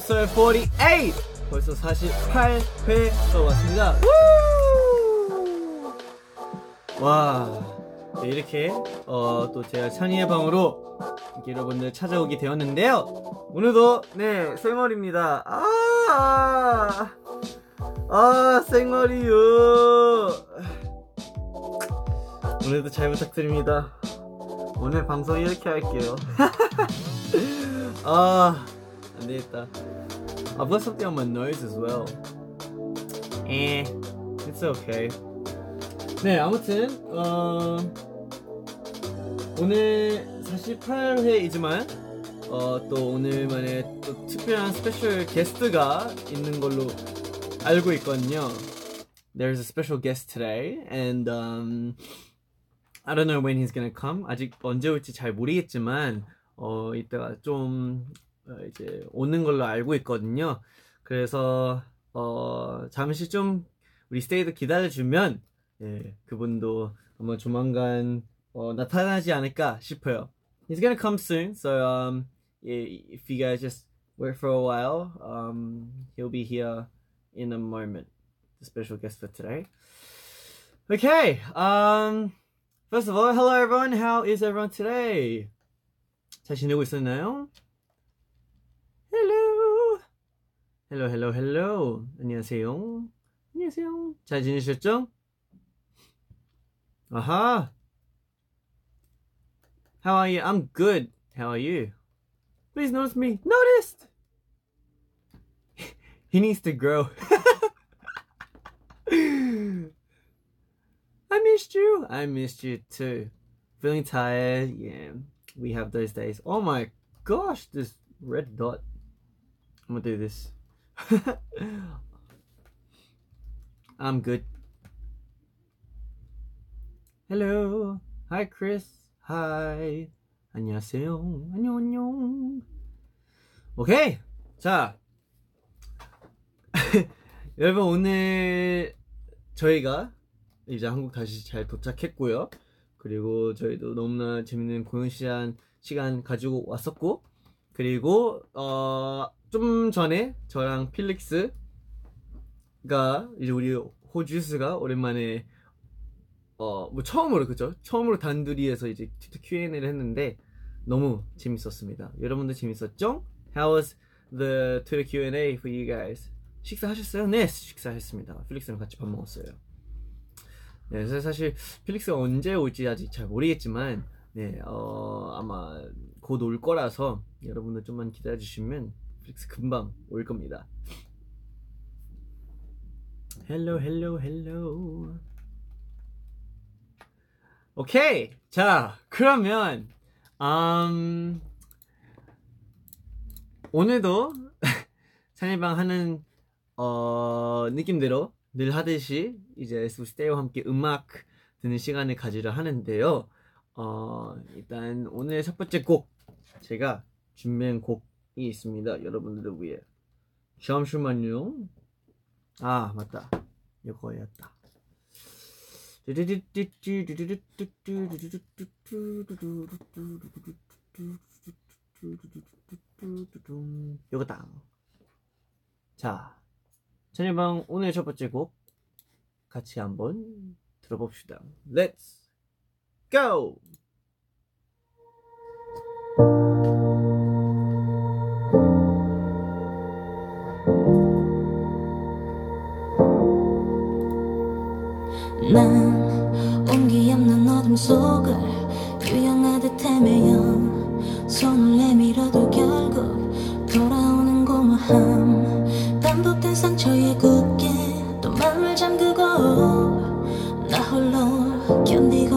에피소드 48 벌써 48회가 왔습니다. 우! 와 네, 이렇게 어, 또 제가 천이의 방으로 여러분들 찾아오게 되었는데요. 오늘도 네 생얼입니다. 아, 아 생얼이요 오늘도 잘 부탁드립니다. 오늘 방송 이렇게 할게요. 아, 안 되겠다. I've got something on my nose as well. Eh, it's okay. 네, 아무튼, 어, 오늘 48회이지만, 어, 또 오늘만의 또 특별한 스페셜 게스트가 있는 걸로 알고 있거든요. There's a special guest today, and, um, I don't know when he's gonna come. 아직 언제 올지 잘 모르겠지만 어 이따가 좀 어, 이제 오는 걸로 알고 있거든요. 그래서 어 잠시 좀 우리 스테이도 기다려주면 예 그분도 아마 조만간 어, 나타나지 않을까 싶어요. He's gonna come soon, so um if you guys just wait for a while, um he'll be here in a moment. The special guest for today. Okay, um. First of all, hello everyone. How is everyone today? 잘 지내고 있었나요? Hello, hello, hello. 안녕하세요. 안녕하세요. 잘 지내셨죠? 아하. How are you? I'm good. How are you? Please notice me. Noticed. he needs to grow. I missed you. I missed you too. Feeling tired. Yeah, we have those days. Oh my gosh, this red dot. I'm gonna do this. I'm good. Hello. Hi, Chris. Hi. 안녕하세요. 안녕, 안녕. 오케이. 자. 여러분, 오늘 저희가 이제 한국 다시 잘 도착했고요. 그리고 저희도 너무나 재밌는 공연 시간 시간 가지고 왔었고 그리고 어, 좀 전에 저랑 필릭스가 이제 우리 호주스가 오랜만에 어 뭐 처음으로 그죠? 처음으로 단둘이에서 이제 Q&A를 했는데 너무 재밌었습니다. 여러분들 재밌었죠? How was the Twitter Q&A for you guys? 식사하셨어요? 네, 식사했습니다. 필릭스랑 같이 밥 먹었어요. 네, 그래서 사실 필릭스가 언제 올지 아직 잘 모르겠지만 네, 어, 아마 곧 올 거라서 여러분들 좀만 기다려 주시면 필릭스 금방 올 겁니다. 헬로 헬로 헬로 오케이 자 그러면 음, 오늘도 찬일방 하는 어, 느낌대로 늘 하듯이 이제 스테이와 함께 음악 듣는 시간을 가지려 하는데요. 어, 일단 오늘 첫 번째 곡 제가 준비한 곡이 있습니다. 여러분들을 위해. 잠시만요. 아 맞다. 이거였다. 요거다. 자, 찬일방 오늘 첫 번째 곡 같이 한번 들어봅시다. Let's go! 난 온기 없는 어둠 속을 유영하듯 헤매여 손을 내밀어도 결국 돌아오는 공허함. 반복된 상처에 굳게 또 맘을 잠그고 나 홀로 견디고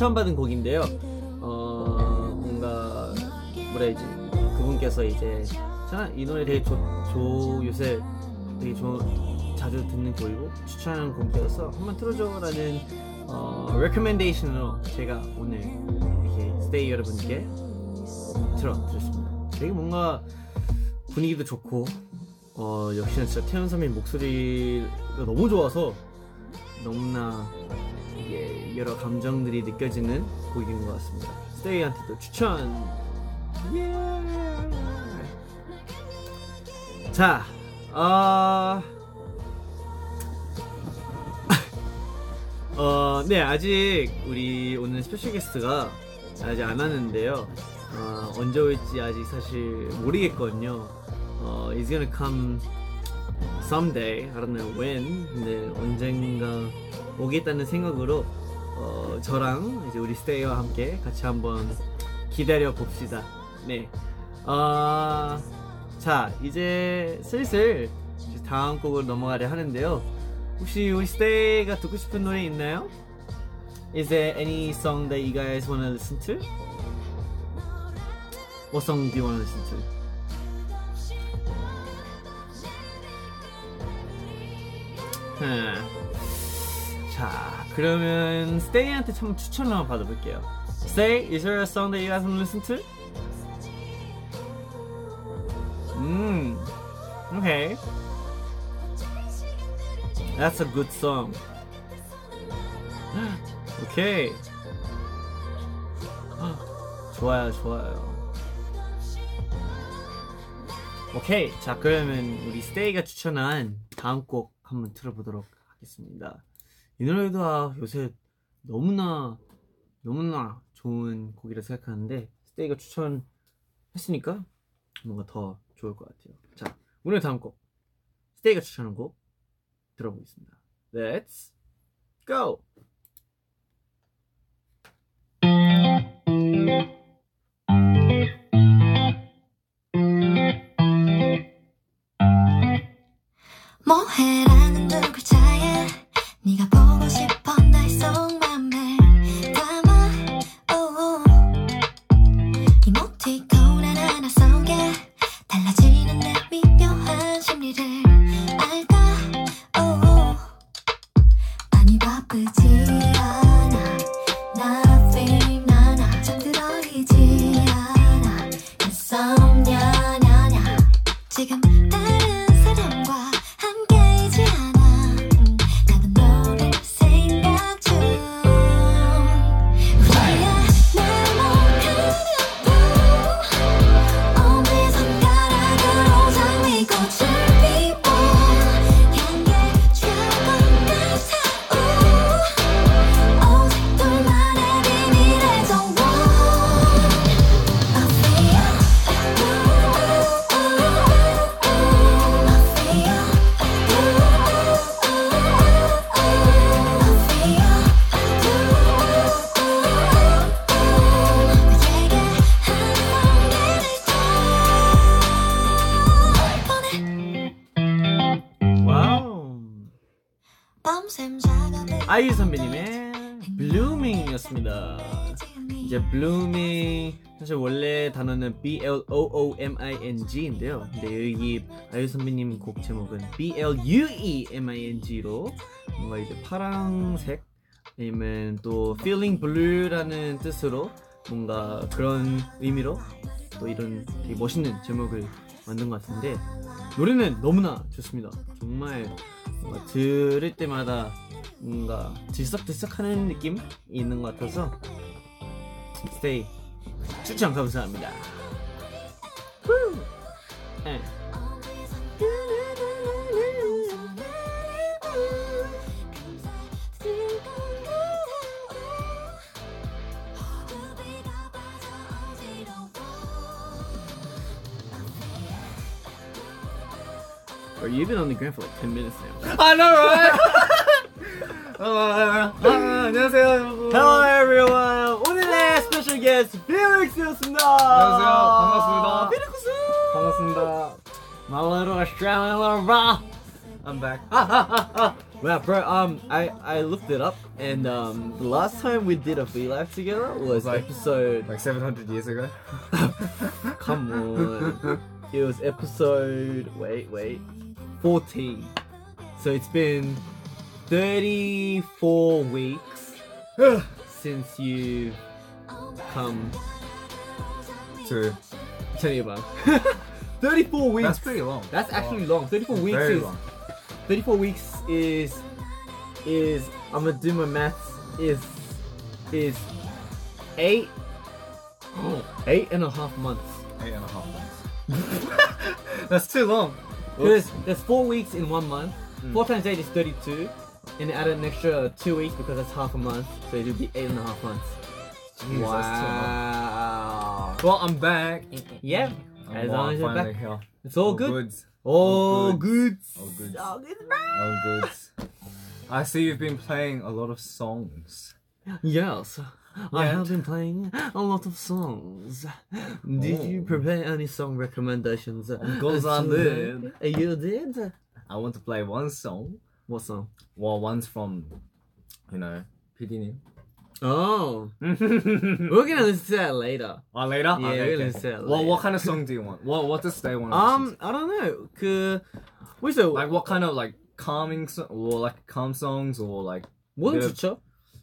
추천받은 곡인데요. 어, 뭔가 뭐라 해야지 그분께서 이제 이 노래 되게 좋, 좋 요새 되게 좋, 자주 듣는 곡이고 추천하는 곡이어서 한번 틀어줘라는 어, recommendation으로 제가 오늘 이렇게 스테이 여러분께 틀어 드렸습니다. 되게 뭔가 분위기도 좋고 어, 역시나 진짜 태연 선배님 목소리가 너무 좋아서 너무나 이게 여러 감정들이 느껴지는 곡인 것 같습니다. 스테이한테도 추천. 예. 자, 어... 어, 네 아직 우리 오늘 스페셜 게스트가 아직 안 왔는데요. 어, 언제 올지 아직 사실 모르겠거든요. 어, it's gonna come someday. I don't know when. 근데 언젠가 오겠다는 생각으로 어, 저랑 이제 우리 스테이와 함께 같이 한번 기다려 봅시다. 네. 어, 자 이제 슬슬 이제 다음 곡으로 넘어가려 하는데요. 혹시 우리 스테이가 듣고 싶은 노래 있나요? Is there any song that you guys want to listen to? What song do you want to listen to? 음. 자, 그러면 스테이한테 참 추천을 한번 받아볼게요. Stay, is there a song that you guys want to listen to? 음, okay. That's a good song. 오케이. 좋아요, 좋아요. 오케이. 자, 그러면 우리 스테이가 추천한 다음 곡 한번 들어보도록 하겠습니다. 이 노래도 아, 요새 너무나, 너무나 좋은 곡이라 생각하는데, 스테이가 추천했으니까 뭔가 더 좋을 것 같아요. 자, 오늘 다음 곡. 스테이가 추천한 곡 들어보겠습니다. Let's go! 뭐해 지금 다른 B L O O M I N G인데요. 근데 여기 아이유 선배님 곡 제목은 B L U E M I N G로 뭔가 이제 파랑색 아니면 또 Feeling Blue라는 뜻으로 뭔가 그런 의미로 또 이런 되게 멋있는 제목을 만든 것 같은데 노래는 너무나 좋습니다. 정말 뭔가 들을 때마다 뭔가 들썩들썩하는 느낌이 있는 것 같아서 스테이 추천 감사합니다. 후! 네. Or you've been on the ground for like 10 minutes now. I know, right? 아, 아, 안녕하세요, 여러분. Hello everyone! 오늘의 스페셜 게스트 필릭스였습니다. 안녕하세요. My little Australian little bra. I'm back. Well, bro, um, I I looked it up, and um, the last time we did a free live together was Like- episode. Like 700 years ago. Come on, it was episode. Wait, wait, fourteen. So it's been thirty-four weeks since you've come to Tell you about. 34 weeks. that's pretty long. That's actually long. 34 weeks Very is long. 34 weeks is is I'm gonna do my maths is is eight eight and a half months. Eight and a half months. that's too long. There's there's four weeks in one month. Hmm. Four times eight is 32, and add an extra two weeks because that's half a month, so it'll be eight and a half months. Jeez, that's too long. wow. Well, I'm back. Yeah, as long as you're back, here. it's all good. goods. All All good. All goods. All good. All goods. I see you've been playing a lot of songs. Yes, I Yeah. have been playing a lot of songs. Did you Oh. prepare any song recommendations? Of course I today? You did? I want to play one song. What song? Well, one's from, you know, PD님. Oh, oh, we're gonna listen to that later. later? Yeah, Okay, we're okay. gonna say it Well, later. what kind of song do you want? What What does they want? to Um, listen I don't know. 그 to? like what kind of like calming song or like calm songs or like 뭐든 그- 좋죠.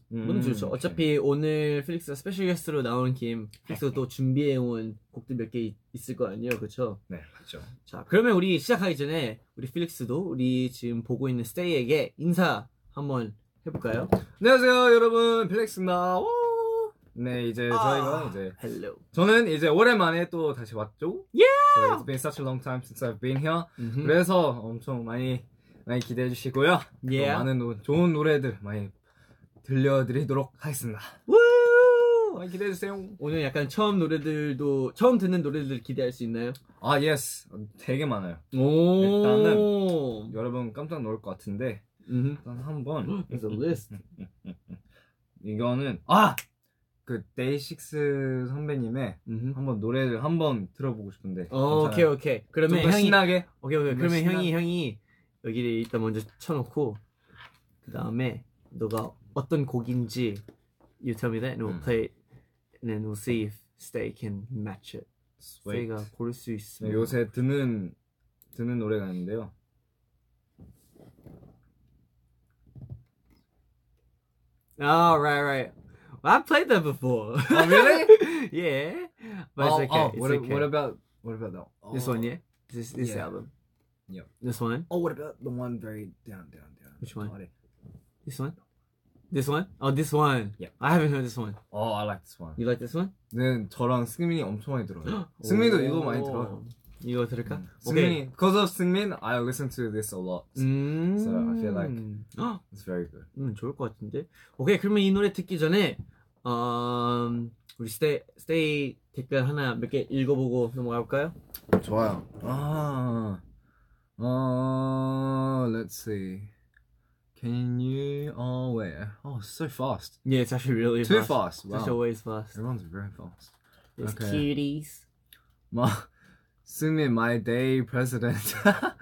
뭐든 음, 좋죠. 어차피 오늘 필릭스가 스페셜 게스트로 나온 김 필릭스가 또 준비해온 곡들 몇 개 있을 거 아니에요, 그렇죠? 네 맞죠. 자, 그러면 우리 시작하기 전에 우리 필릭스도 우리 지금 보고 있는 스테이에게 인사 한번 해볼까요? 안녕하세요 여러분 플렉스입니다. 오! 네 이제 저희가 이제 헬로. 저는 이제 오랜만에 또 다시 왔죠. Yeah! So it's been such a long time since I've been here. 음. 그래서 엄청 많이 많이 기대해 주시고요. 또 Yeah. 많은 노, 좋은 노래들 많이 들려드리도록 하겠습니다. 우! 많이 기대해 주세요. 오늘 약간 처음 노래들도 처음 듣는 노래들 기대할 수 있나요? 아 예스 되게 많아요. 오. 여러분 깜짝 놀랄 것 같은데 음. 일단 한번 There's a list. 이거는 아그 데이식스 선배님의 음. 한번 노래를 한번 들어보고 싶은데. 어, 오케이 괜찮아요? 오케이. 좀 그러면 더 형이 신나게. 오케이 오케이. 좀 그러면 신나- 형이 형이 여기를 일단 먼저 쳐놓고 그 다음에 너가 어떤 곡인지 you tell me that and we'll 음. play it and then we'll see if Stay can match it. Wait. Stay가 고를 수 네, 있으면 요새 듣는 듣는 노래가 있는데요. Oh right right. Well, I've played that before. Oh, really? yeah. But oh, it's okay. oh, it's what, okay. what about what about that? this oh. one? Yeah. This this Yeah. album. Yep. This one. Oh, what about the one very down, down, down? Which one? 어디? This one. This one. Oh, this one. Yep. I haven't heard this one. Oh, I like this one. You like this one? 네, 저랑 승민이 엄청 많이 들어요. 승민도 이거 많이 들어요. 이거 들을까? 음. 승민이, because of 승민, I listen to this a lot. 음. So I feel like- 헉, It's very good. 음, 좋을 것 같은데. 오케이, 그러면 이 노래 듣기 전에 음, 우리 스테이 스테이 댓글 하나 몇 개 읽어보고 넘어가 볼까요? 좋아요. 아, 어, let's see. Can you? Oh wait. Oh, so fast. Yeah, it's actually really Too fast. fast. Wow. It's always fast. Everyone's very fast. It's Okay. cuties. 마, 승민, my day president.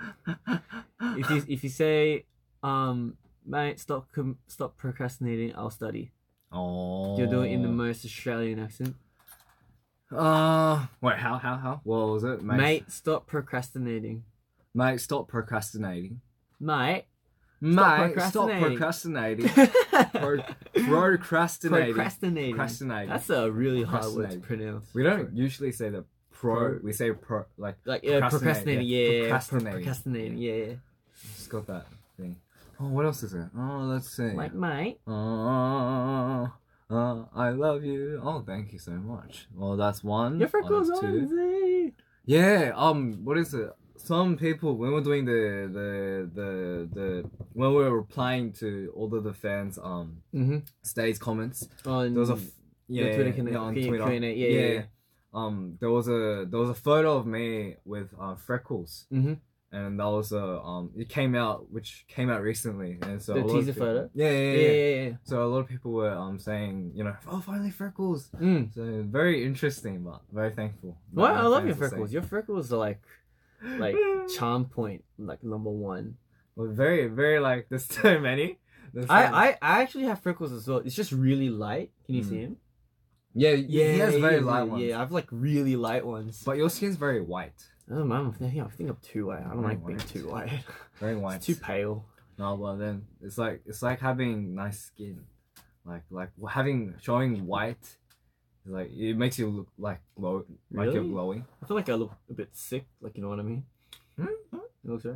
If you if you say um, mate, stop com- stop procrastinating, I'll study. oh. You do it in the most Australian accent. Uh, wait, how, how, how? What was it? Mate, stop procrastinating. mate, stop procrastinating. Mate, Mate, procrastinating. stop procrastinating. Pro- procrastinating. procrastinating. Procrastinating. That's a really hard word to pronounce. We don't usually say the pro. We say pro. Like like yeah, procrastinating. Procrastinate, Yeah, yeah. yeah, yeah. Pro- Procrastinating. procrastinating. Yeah, it's got that thing. Oh, what else is it? Oh, let's see. Like mate. Uh, uh, I love you. Oh, thank you so much. Well, that's one. Your Oh, freckles that's on. two. Yeah. Um. What is it? Some people when we're doing the the the the when we were replying to all of the fans um Mm-hmm. stays comments On there was a f- yeah, Twitter yeah, on Q&A, Twitter yeah, yeah, yeah. Um there was a there was a photo of me with uh, freckles Mhm. and that was a um it came out which came out recently and so The a lot of teaser people- photo? yeah yeah yeah, yeah, yeah, yeah. so a lot of people were um saying you know oh finally freckles Mm. so very interesting but very thankful. Well, I love your freckles. Your freckles are like like charm point, like number one. Well, very, very like there's so many. There's many. I, I, I actually have freckles as well. It's just really light. Can you see Mm. him? Yeah, yeah, he has very light ones. Yeah, I have like really light ones. But your skin's very white, oh man, I think, I think I'm too white. I don't Very like being white. too white. very white. it's too pale. No, but then it's like it's like having nice skin, like like having showing white. Is like it makes you look like glow, like you're Really? glowing. I feel like I look a bit sick. Like you know what I mean? Hmm? It looks right.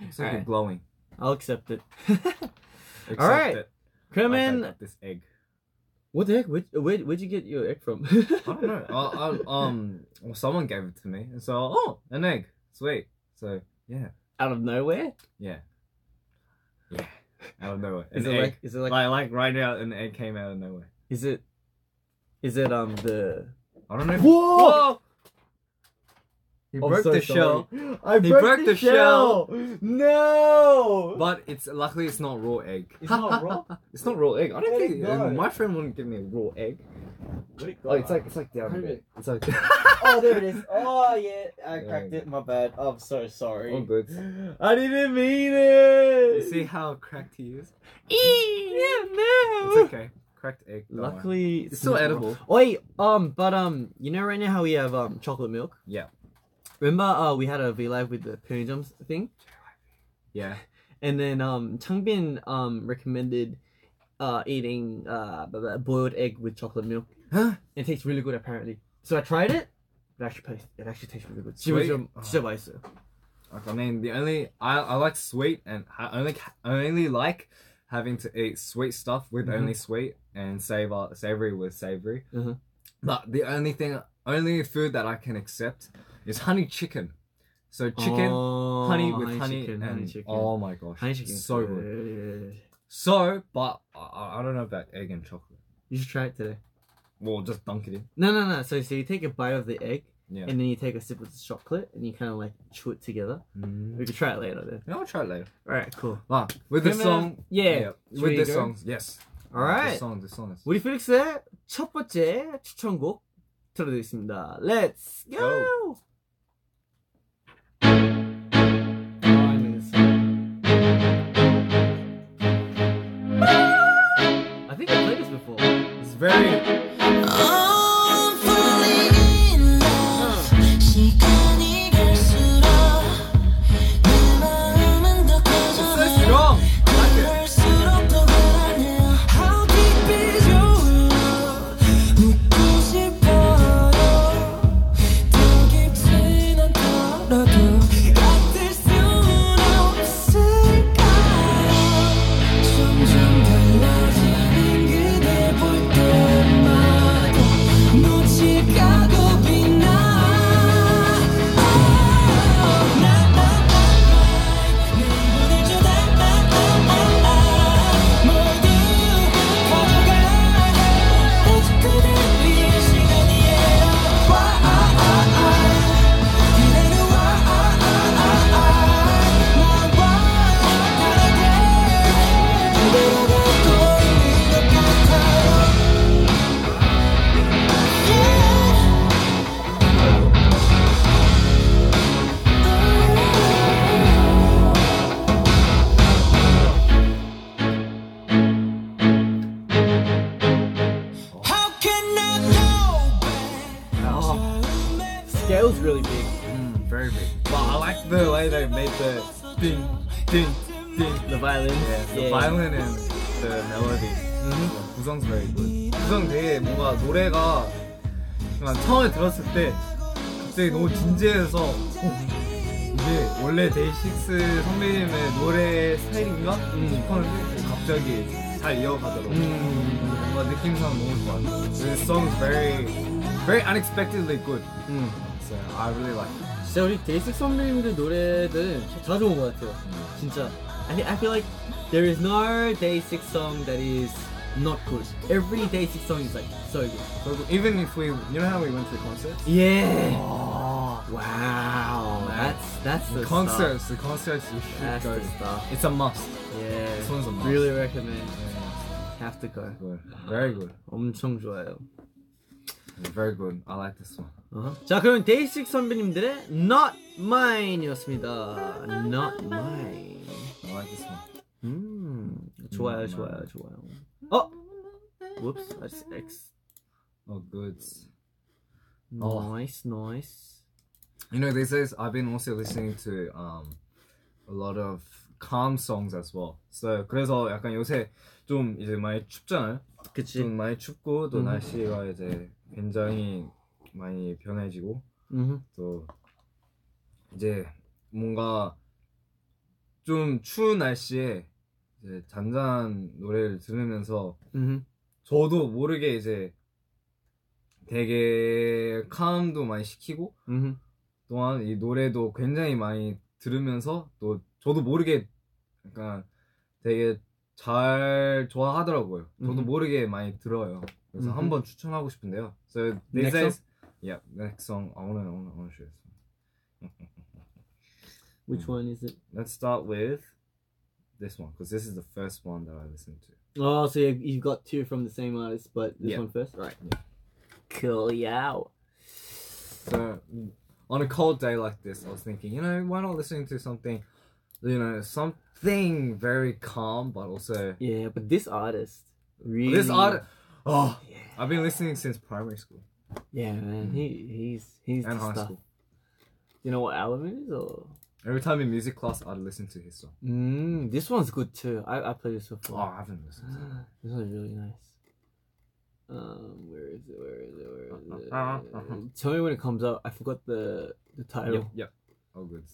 It's like you're Alright. glowing. I'll accept it. Except Alright. that Come I in. got this egg. What the heck? Where, where, where'd you get your egg from? I don't know. I, I, um, well, someone gave it to me, and so oh, an egg, sweet. So yeah, Out of nowhere? yeah, yeah. Out of nowhere, Is an it egg. like? Is it like? like, like right now, an egg came out of nowhere. Is it? Is it um the? I don't know. If, Whoa! He I'm broke so the sorry. shell, I He broke the shell. No. but it's luckily it's not raw egg. It's not raw? it's not raw egg. I don't Where'd it think go? my friend wouldn't give me a raw egg. Where'd it Oh, it's like it's like down a bit. it- It's like oh, there it is. Oh yeah, I Yeah. cracked it. My bad. I'm so sorry. all good. I didn't mean it. You see how cracked he is? Yeah, no. It's okay. Cracked egg. don't worry. Luckily, It's still not edible. Wait, um, but um, you know, right now how we have um chocolate milk. Yeah. Remember, uh, we had a V Live with the Pony Jumps thing. Yeah, and then um, Changbin um recommended uh eating uh boiled egg with chocolate milk. Huh? It tastes really good apparently. So I tried it. It actually tastes. It actually tastes really good. Sweet. Oh. I mean, the only I, I like sweet, and I only only like having to eat sweet stuff with mm-hmm. only sweet, and savor savory with savory. Mm-hmm. But the only thing, only food that I can accept is honey chicken. So chicken, Oh, honey with honey, chicken, and honey chicken. oh my gosh, honey chicken. so good. So, but I, I don't know about egg and chocolate. You should try it today. Well, just dunk it in. No, no, no. So, so you take a bite of the egg, Yeah. and then you take a sip of the chocolate, and you kind of like chew it together. Mm. We could try it later then. Yeah, I'll try it later. All right, cool. Ah, with the 그러면- song, Yeah. with Should we the go? songs, yes. All right. The song, the song is. 우리 필릭스의 첫 번째 추천곡 틀어드리겠습니다. Let's go. Go. Before. It's very. 스타일인가 음. 싶었는데 갑자기 잘 이어가더라고. 음. 뭔가 느낌상 너무 좋아. The song's very, very unexpectedly good. 음. So I really like it. 진짜 우리 데이식 선배님들 노래들은 다 좋은 것 같아요. 진짜. I, I feel like there is no Day6 song that is not good. Every Day6 song is like so good. So even if we, you know how we went to the concerts? Yeah. Oh, Wow. That's that's the concerts, the concerts you Stuff. should That's go. the stuff. It's a must. Yeah. This one's a must. Really recommend. Yeah, Have to go. good. Very good. 엄청 좋아요. Very good. I like this one. 어허. 자 그럼 데이식 선배님들의 Not Mine이었습니다. Not Mine. I like this one. 음 좋아요 Not 좋아요 Mine. 좋아요. 어? Whoops. That's X. Oh, good. Oh. Nice nice. You know, these days I've been also listening to um a lot of calm songs as well. So 그래서 약간 요새 좀 이제 많이 춥잖아요. 그치. 좀 많이 춥고 또 음. 날씨가 이제 굉장히 많이 변해지고 음. 또 이제 뭔가 좀 추운 날씨에 이제 잔잔한 노래를 들으면서 음. 저도 모르게 이제 되게 카음도 많이 시키고 음. 또한 이 노래도 굉장히 많이 들으면서 또 저도 모르게 약간 되게 잘 좋아하더라고요. 저도 음. 모르게 많이 들어요. 그래서 음흠. 한번 추천하고 싶은데요. So these Next days, yeah, next song I wanna, I wanna, I wanna share this. Which one is it? Let's start with this one because this is the first one that I listened to. Oh, so you, you got two from the same artist, but this Yeah. one first, right? Yeah. Cool, yeah. So on a cold day like this, I was thinking, you know, why not listening to something, you know, something very calm, but also Yeah, but this artist really. this artist, Oh, Yeah, I've been listening since primary school yeah, man. He he's he's and high stuff. school. You know what album it is, or Every time in music class, I'd listen to his song. mm, this one's good too. I I played this before. Oh. I haven't listened. To it. this one's really nice. Um, where is it? Where is it? Where is it? Uh, uh, uh. Tell me when it comes out. I forgot the the title. Yep, yep. Oh, good.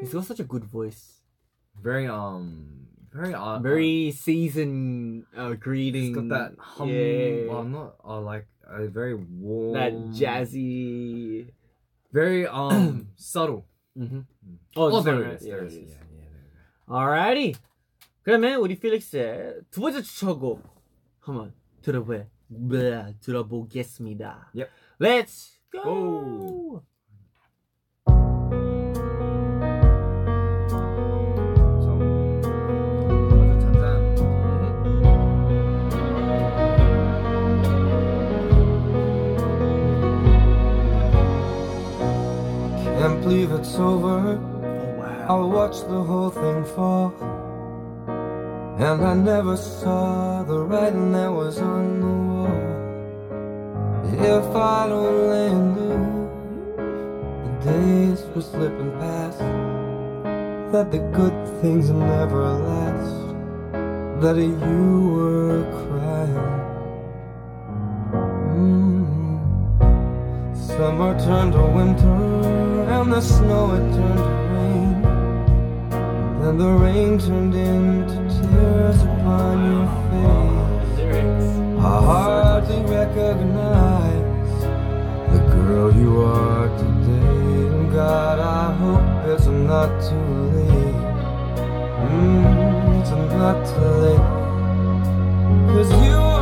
He's got such a good voice. Very um, very uh, Very seasoned uh, greeting. it's got that hum. Yeah. Well, not uh, like a very warm. that jazzy. Very um subtle. Mm-hmm. Oh, this there it is. it right? is. There it is. Yeah, yeah, there it is. Alrighty. 그러면 우리 필릭스의 두 번째 추천곡 한번 들어보 네, 들어보겠습니다. Yep. Let's go. Go. 좀 아주 잔잔한. Can't believe it's over. Oh, wow. I watched the whole thing fall. And I never saw the writing that was on the wall. If I'd only knew the days were slipping past, that the good things never last, that you were crying. Mm. Summer turned to winter, and the snow had turned. Then the rain turned into tears upon your face. I hardly recognize the girl you are today. And God, I hope it's not too late. Mm, it's not too late. Cause you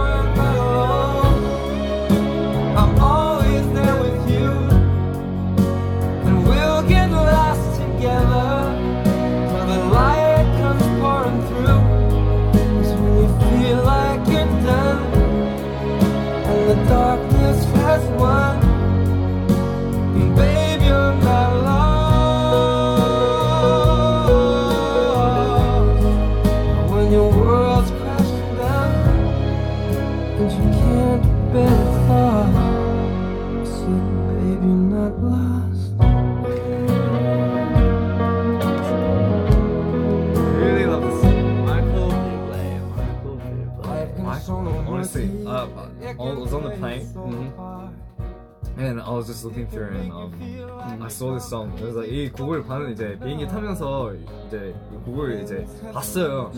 just looking through and um, I saw this song. 그래서 이 곡을 봤는 이제 비행기 타면서 이제 이 곡을 이제 봤어요.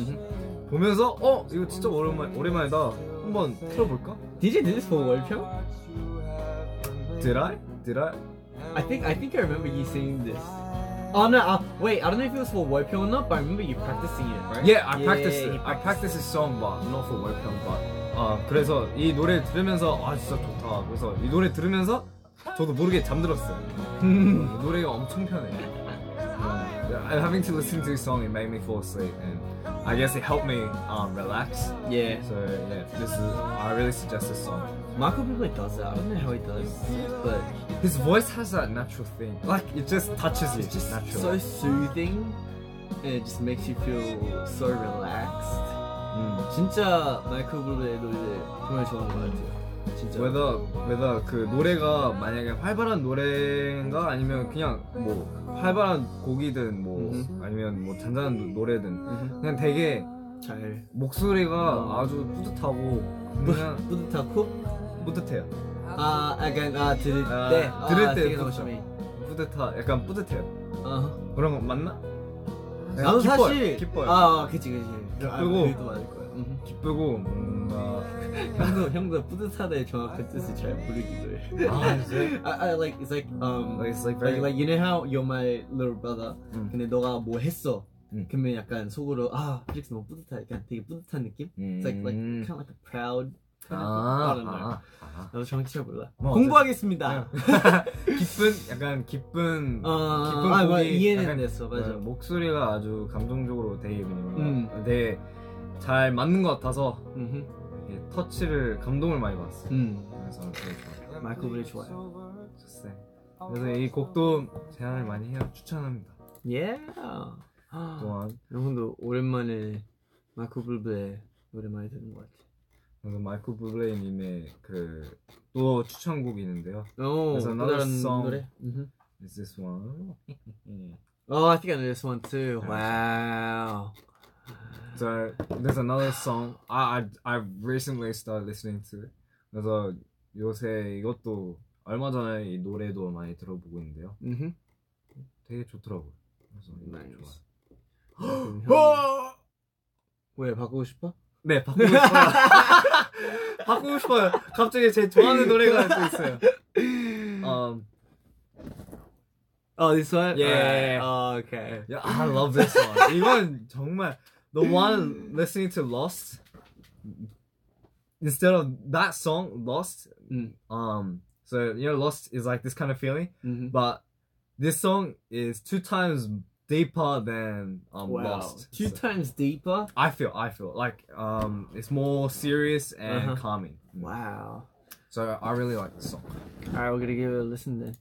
보면서 어 이거 진짜 오랜만 오랜만이다. 한번 틀어볼까? Did you do this for 월평? Did I? Did I? I think I think I remember you singing this. Oh no! Uh, wait, I don't know if it was for 월평 or not, but I remember you practicing it, right? Yeah, I practiced it. I practiced this song, but not for 월평. But 아 그래서 이 노래 들으면서 아 진짜 좋다. 그래서 이 노래 들으면서 저도 모르게 잠들었어요. 이 노래가 엄청 편해. uh, having to listen to this song, it made me fall asleep, and I guess it helped me um, relax. Yeah. So yeah, this is I really suggest this song. Michael Bublé does that. I don't know how he does, but His voice has that natural thing, like it just touches you, it's just naturally. so soothing, and it just makes you feel so relaxed. 음. 진짜 마이클 부블레 노래 정말 좋아하는 것 같아요. 진짜. whether whether 그 노래가 만약에 활발한 노래인가 아니면 그냥 뭐 활발한 곡이든 뭐 음흠. 아니면 뭐 잔잔한 노- 노래든 음흠. 그냥 되게 잘 목소리가 어. 아주 뿌듯하고 그냥 뿌듯하고 뿌듯해요. 아 약간 아 들을 아, 때 들을 아, 때 되게. 너무 뿌듯하 약간 뿌듯해요. 어. 그런 거 맞나? 네, 나도 기뻐요. 사실 기뻐요. 아 그치 그치. 아, 기쁘고. 그게 또 맞을 거야. 음. 기쁘고 뭔가 형도 형도 뿌듯하다의 정확한 뜻을 잘 모르기도 해. 아 이제 I, I like it's like um like it's like like very like you know how you're my little brother. 음. 근데 너가 뭐 했어. 음. 그러면 약간 속으로 아 플릭스 너무 뿌듯해. 약간 되게 뿌듯한 느낌. It's like like 음. kind of like a proud. Kind of, I 아, don't know. 아, 아. 나도 정확히 잘 몰라. 뭐 공부하겠습니다. 기쁜 약간 기쁜 어, 기쁜 아, 뭐 곡이 이해는 약간 됐어, 맞아. 어, 목소리가 아주 감정적으로 되게 뭔가 음. 되게 잘 맞는 것 같아서 음흠. 이렇게 터치를 감동을 많이 받았어요. 음. 그래서 되게 좋아요. 마이클 부블레 좋아요. 좋았어요. 그래서 이 곡도 제안을 많이 해요. 추천합니다. Yeah. 또한 여러분도 오랜만에 마이클 부블레 노래 많이 듣는 것 같아. 그래서 마이클 부블레님의 그 또 추천곡이 있는데요. 오, 또 another 다른 song. 노래. Is this one? Oh, I think I know this one too. Wow. So there's another song I I I recently started listening to. 그래서 요새 이것도 얼마 전에 이 노래도 많이 들어보고 있는데요. 음흠. 되게 좋더라고요. 그래서 Nice. 형- 왜 바꾸고 싶어? 네 바꾸고 싶어요. 바꾸고 싶어요. 갑자기 제 좋아하는 노래가 또 있어요. Um, Oh, this one? Yeah. Oh, okay. yeah, I love this one. 이건 정말 the one listening to Lost instead of that song Lost. 음. Um, so you know Lost is like this kind of feeling, 음흠. but this song is two times deeper than um Wow. Lost. Two So- times deeper. I feel, I feel like um, it's more serious and Uh-huh. calming. Wow. So I really like this song. Alright, we're gonna give it a listen then.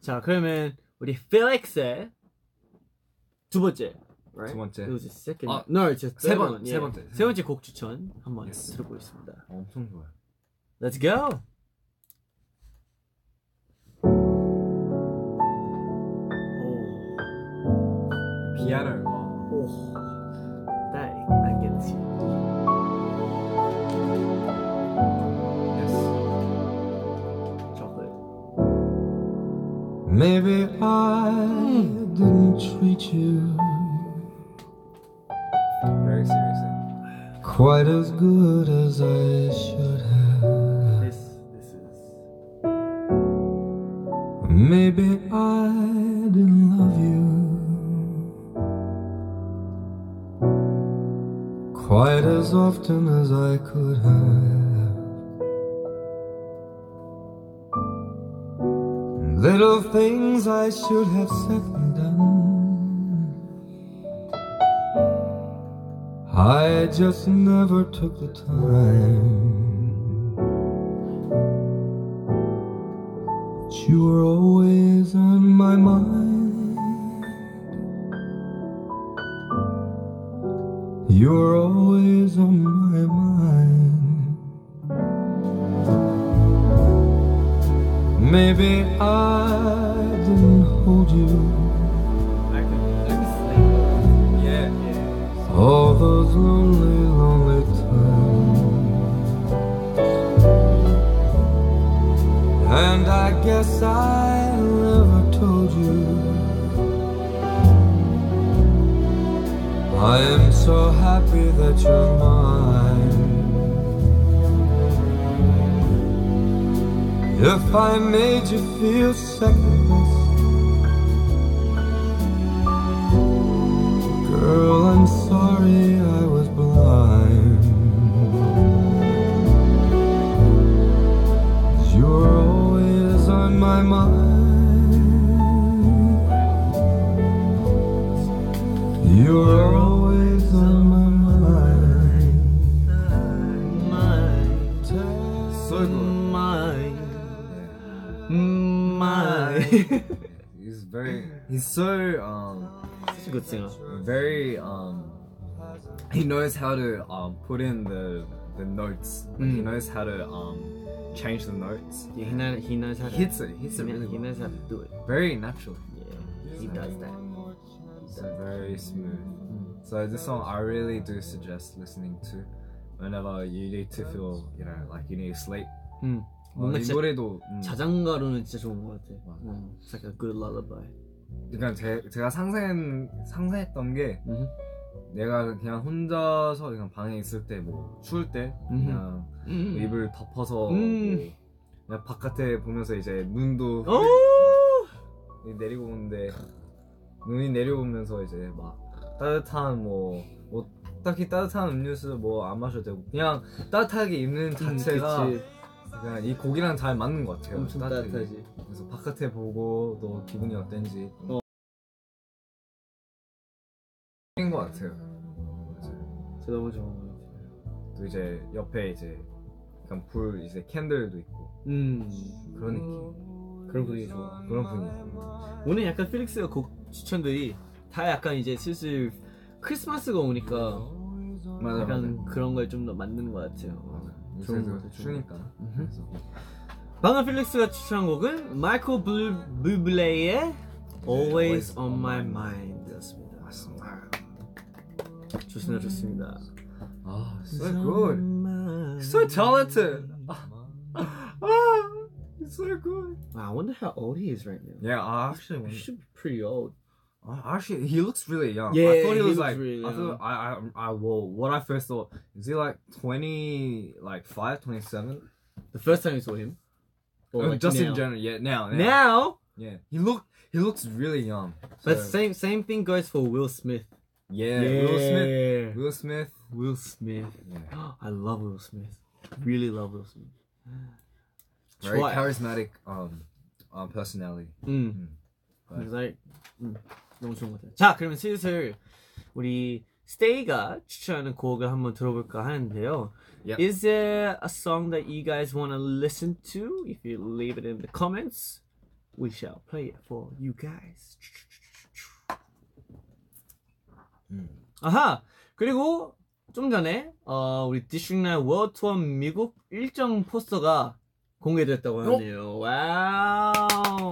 자, 그러면 우리 Felix의 두 번째, right? 두 번째. It was the second. 아, no, it's the 세 third 번, one. 세. 번째. 세 번째 곡 추천 한번 Yes. 들어보겠습니다. 엄청 좋아요. Let's go. 피아노. 오, that that gets you. Yes. Chocolate. Maybe I didn't treat you quite as good as I should have. This this is Maybe I didn't love you quite as often as I could have. Little things I should have said I just never took the time. But you were always on my mind. You were always on my mind. Maybe I didn't hold you guess I never told you. I am so happy that you're mine. If I made you feel second best. Girl, I'm sorry I my mind. You're always on my mind. Mine. So good. Mine. He's very. He's so um Such a good singer. very um. He knows how to um put in the the notes. Like, He Mm. knows how to um change the notes. Yeah, he knows, he knows how to. He hits it. He hits he, it really he well. knows how to do it. Very natural. Yeah, he does that. So very smooth. So this song I really do suggest listening to whenever you need to feel, you know, like you need to sleep. 음. 어, 뭔가 이 진짜 노래도 음, 자장가로는 진짜 좋은 것 같아. 맞아. 음, it's like a good lullaby. 그러니까 제, 제가 상상 상상했던 게 음. 내가 그냥 혼자서 그냥 방에 있을 때 뭐 추울 때 그냥 음. 이불 덮어서 음. 뭐 그냥 바깥에 보면서 이제 눈도 오! 막 내리고 오는데 눈이 내려오면서 이제 막 따뜻한 뭐, 뭐 딱히 따뜻한 음료수 뭐 안 마셔도 되고 그냥 따뜻하게 입는 자체가 음, 그치. 그냥 이 곡이랑 잘 맞는 것 같아요. 엄청 따뜻하게. 따뜻하지. 그래서 바깥에 보고 또 기분이 어땠는지 어. 인것 같아요. 저 너무 좋은 것 같아요. 또 이제 옆에 이제 약간 불 이제 캔들도 있고 음. 그런 느낌 그런 분위기 좋아. 그런 분위기. 오늘 약간 필릭스가 곡 추천들이 다 약간 이제 슬슬 크리스마스가 오니까 맞아 약간 맞아. 그런 걸 좀 더 만드는 것 같아요. 좋은 것 요새도 같아, 좋은 추니까. 음흠. 그래서 방금 필릭스가 추천한 곡은 마이클 블, 부블레의 Always on My Mind였습니다. 맞습니다. 좋습니다, 좋습니다. 아, so good. So talented. Ah, he's so good. Wow, I wonder how old he is right now. Yeah, I actually He should be pretty old. Uh, actually, he looks really young. Yeah, I thought he he was looks like. really I young. thought I, I, I, well, what I first thought is he like twenty, like five, twenty-seven? The first time you saw him. Or Uh, like just now? in general, yeah. Now, now, Now, yeah. He look, he looks really young. but same same thing goes for Will Smith. yeah, Will Smith. Will Smith. Will Smith. Yeah. I love Will Smith. Really love Will Smith. Very 좋아요. charismatic um, um personality. 음. 음. like, 음, 너무 좋은 것 같아요. 자, 그러면 슬슬 우리 스테이가 추천하는 곡을 한번 들어볼까 하는데요. Yep. Is there a song that you guys want to listen to? If you leave it in the comments, we shall play it for you guys. 음. 아하! 그리고 좀 전에 어, 우리 디스트릭 9 월드 투어 미국 일정 포스터가 공개됐다고 하네요. 와우!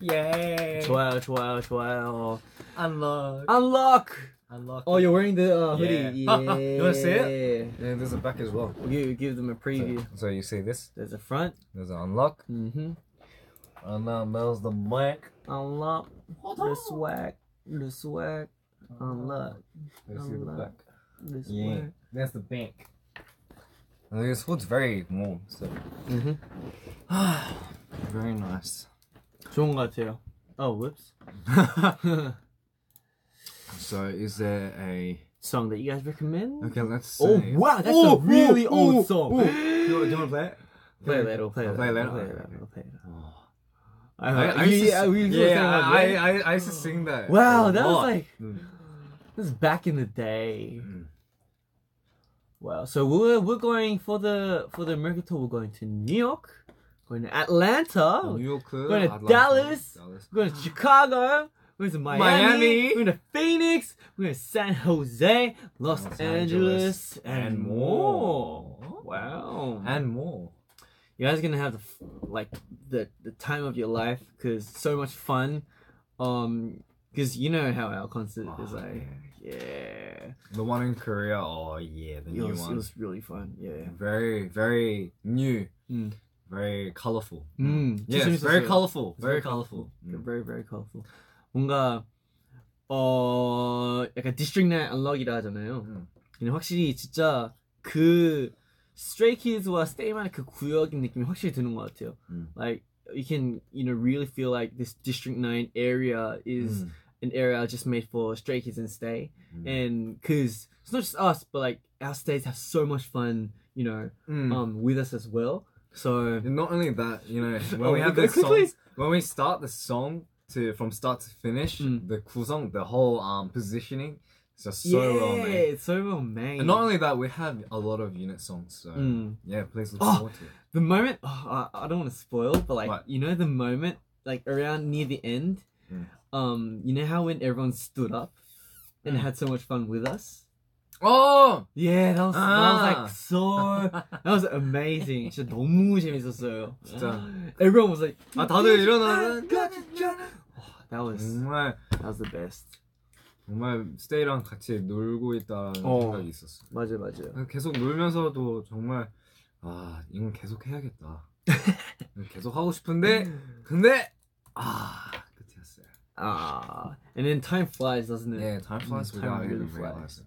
Yeah. 좋아요, 좋아요, 좋아요. Unlock. Unlock! Unlock. Oh, you're wearing the uh, hoodie. Yeah. Yeah. You wanna see it? Yeah, there's a back as well. We'll give, give them a So, preview. so you see this? There's a front. There's an unlock. Mm-hmm. And now there's the back. Unlock. The swag. The swag. Unlock. You see the Unlock. back. The Yeah. swag. There's the bank. And this hood's very warm, so Mm-hmm. very nice. 좋은 것 같아요. Oh, whoops. So is there a Song that you guys recommend? okay? Let's. Oh, say- wow, that's Oh, a really oh, old oh, song. oh. Do you, do you want to play it? Play it later. We'll play it I'll later. play it We'll later? play it later. We'll play it later. Oh. I, I, I you- used to, yeah, we used to sing yeah, about I, that. I, I used to sing that. Wow, a that was lot. like Mm. this is back in the day. Mm. Wow. So we're we're going for the for the American tour. We're going to New York, going to Atlanta, New York, going to Atlanta, Dallas, Dallas. we're going to Chicago, we're going to Miami, Miami. we're going to Phoenix, we're going to San Jose, Los, Los Angeles, Angeles, and, more. Wow. and more. you guys are gonna have the like the the time of your life because so much fun. Um, because you know how our concert is Oh, like. Yeah, The one in Korea, oh yeah, the it new was, one. it was really fun. Yeah. Very, very new. Mm. Very colorful. 음, Yes, 재밌었어요. very colorful. Very Very colorful. Very very colorful. 뭔가 어 약간 District 9 Unlock이라 하잖아요. 음. 근데 확실히 진짜 그 Stray Kids와 Stay만의 그 구역인 느낌이 확실히 드는 것 같아요. 음. Like you can you know really feel like this District 9 area is 음. an area just made for stray kids and stay, mm. and because it's not just us, but like our stays have so much fun, you know, mm. um, with us as well. So and not only that, you know, when we oh, have this song, when we start the song to from start to finish, mm. the song, the whole um positioning, it's just so yeah, well made. it's so well made. And not only that, we have a lot of unit songs. So mm. yeah, please look oh, forward to it. The moment, oh, I, I, don't want to spoil, but like what? you know, the moment like around near the end. Mm. Um, you know how when everyone stood up and Mm. had so much fun with us. Oh, Yeah, that was that Ah. was like so that was amazing. 진짜 너무 재밌었어요. 진짜. Everyone was like, 아 다들 일어나. that was 정말 that was the best. 정말 스테이랑 같이 놀고 있다는 어. 생각이 있었어. 맞아 맞아. 계속 놀면서도 정말 아 이건 계속 해야겠다. 계속 하고 싶은데 근데 아 Ah, and then time flies, doesn't it? 네, time flies time without really even flies. realizing.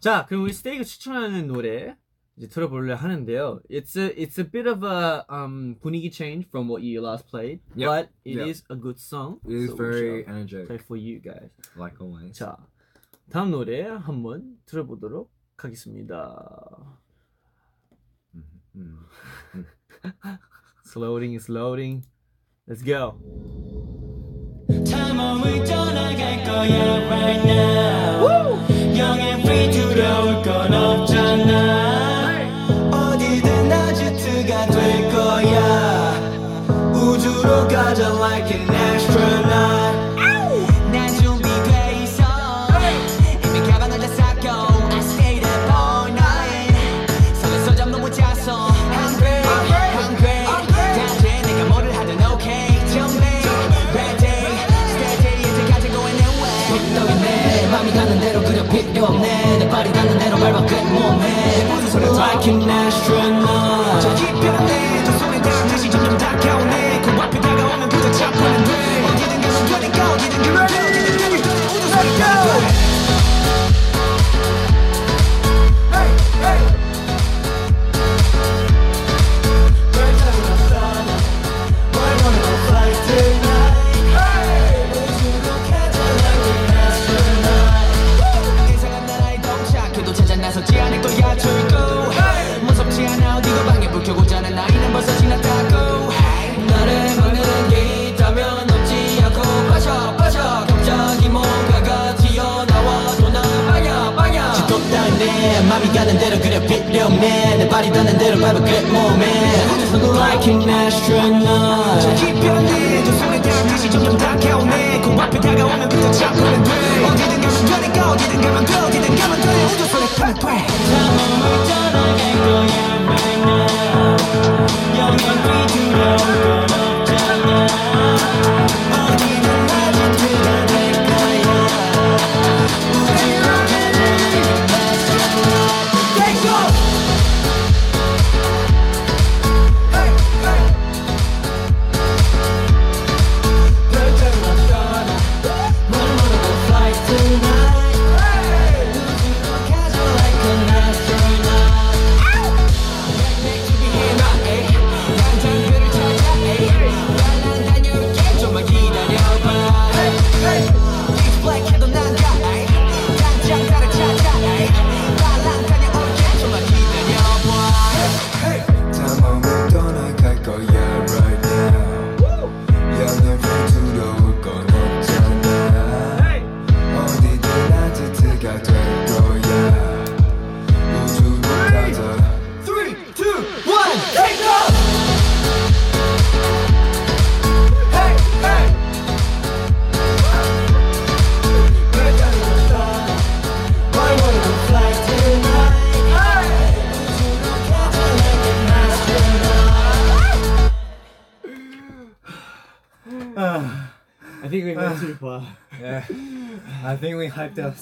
자, 그럼 우리 스테이가 추천하는 노래 이제 들어보려 하는데요. It's a it's a bit of a um 분위기 change from what you last played, Yep. but it Yep. is a good song. It is so very energetic, play for you guys. like always. 자, 다음 노래 한번 들어보도록 하겠습니다. 음. It's loading, it's loading. Let's go. 탐험을 떠나갈 거야 right now. free 두려울 건 없잖아. 어디든 아지트가 될 거야. 우주로 가자 like an astronaut astronaut